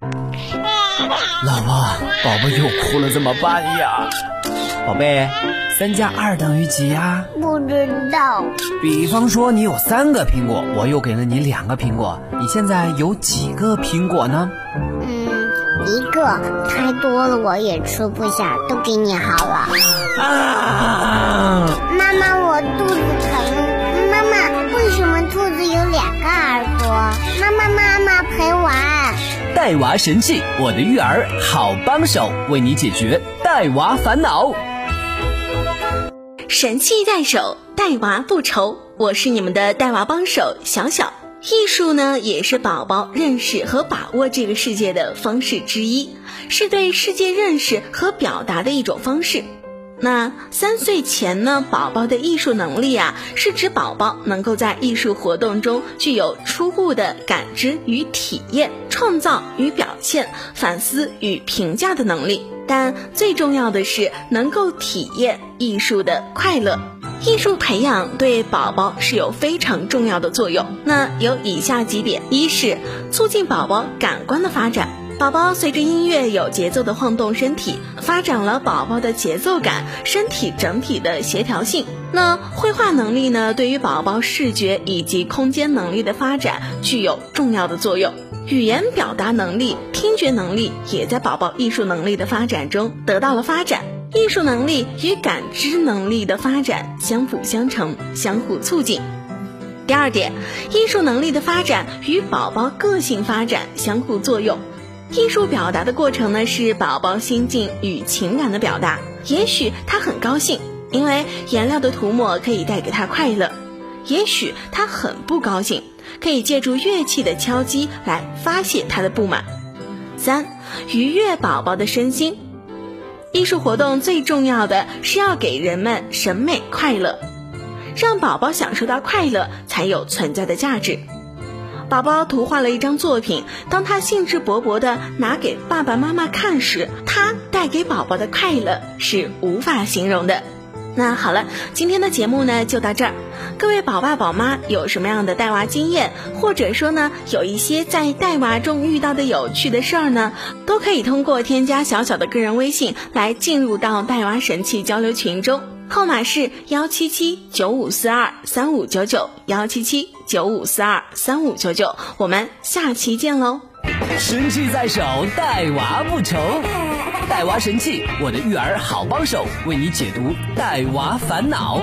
老婆，宝宝又哭了，怎么办呀？宝贝，三加二等于几呀？不知道。比方说你有三个苹果，我又给了你两个苹果，你现在有几个苹果呢？嗯，一个，太多了我也吃不下，都给你好了。啊！带娃神器，我的育儿好帮手，为你解决带娃烦恼。神器在手，带娃不愁。我是你们的带娃帮手小小。艺术呢，也是宝宝认识和把握这个世界的方式之一，是对世界认识和表达的一种方式。那三岁前呢，宝宝的艺术能力啊，是指宝宝能够在艺术活动中具有初步的感知与体验、创造与表现、反思与评价的能力。但最重要的是能够体验艺术的快乐。艺术培养对宝宝是有非常重要的作用。那有以下几点：一是促进宝宝感官的发展。宝宝随着音乐有节奏的晃动身体，发展了宝宝的节奏感、身体整体的协调性。那绘画能力呢，对于宝宝视觉以及空间能力的发展具有重要的作用。语言表达能力、听觉能力也在宝宝艺术能力的发展中得到了发展。艺术能力与感知能力的发展相辅相成、相互促进。第二点，艺术能力的发展与宝宝个性发展相互作用。艺术表达的过程呢，是宝宝心境与情感的表达。也许他很高兴，因为颜料的涂抹可以带给他快乐；也许他很不高兴，可以借助乐器的敲击来发泄他的不满。三、愉悦宝宝的身心。艺术活动最重要的是要给人们审美快乐，让宝宝享受到快乐，才有存在的价值。宝宝图画了一张作品，当他兴致勃勃地拿给爸爸妈妈看时，他带给宝宝的快乐是无法形容的。那好了，今天的节目呢就到这儿。各位宝爸宝妈有什么样的带娃经验，或者说呢有一些在带娃中遇到的有趣的事儿呢，都可以通过添加小小的个人微信来进入到带娃神器交流群中。号码是幺七七九五四二三五九九幺七七九五四二三五九九，我们下期见喽！神器在手，带娃不愁。带娃神器，我的育儿好帮手，为你解读带娃烦恼。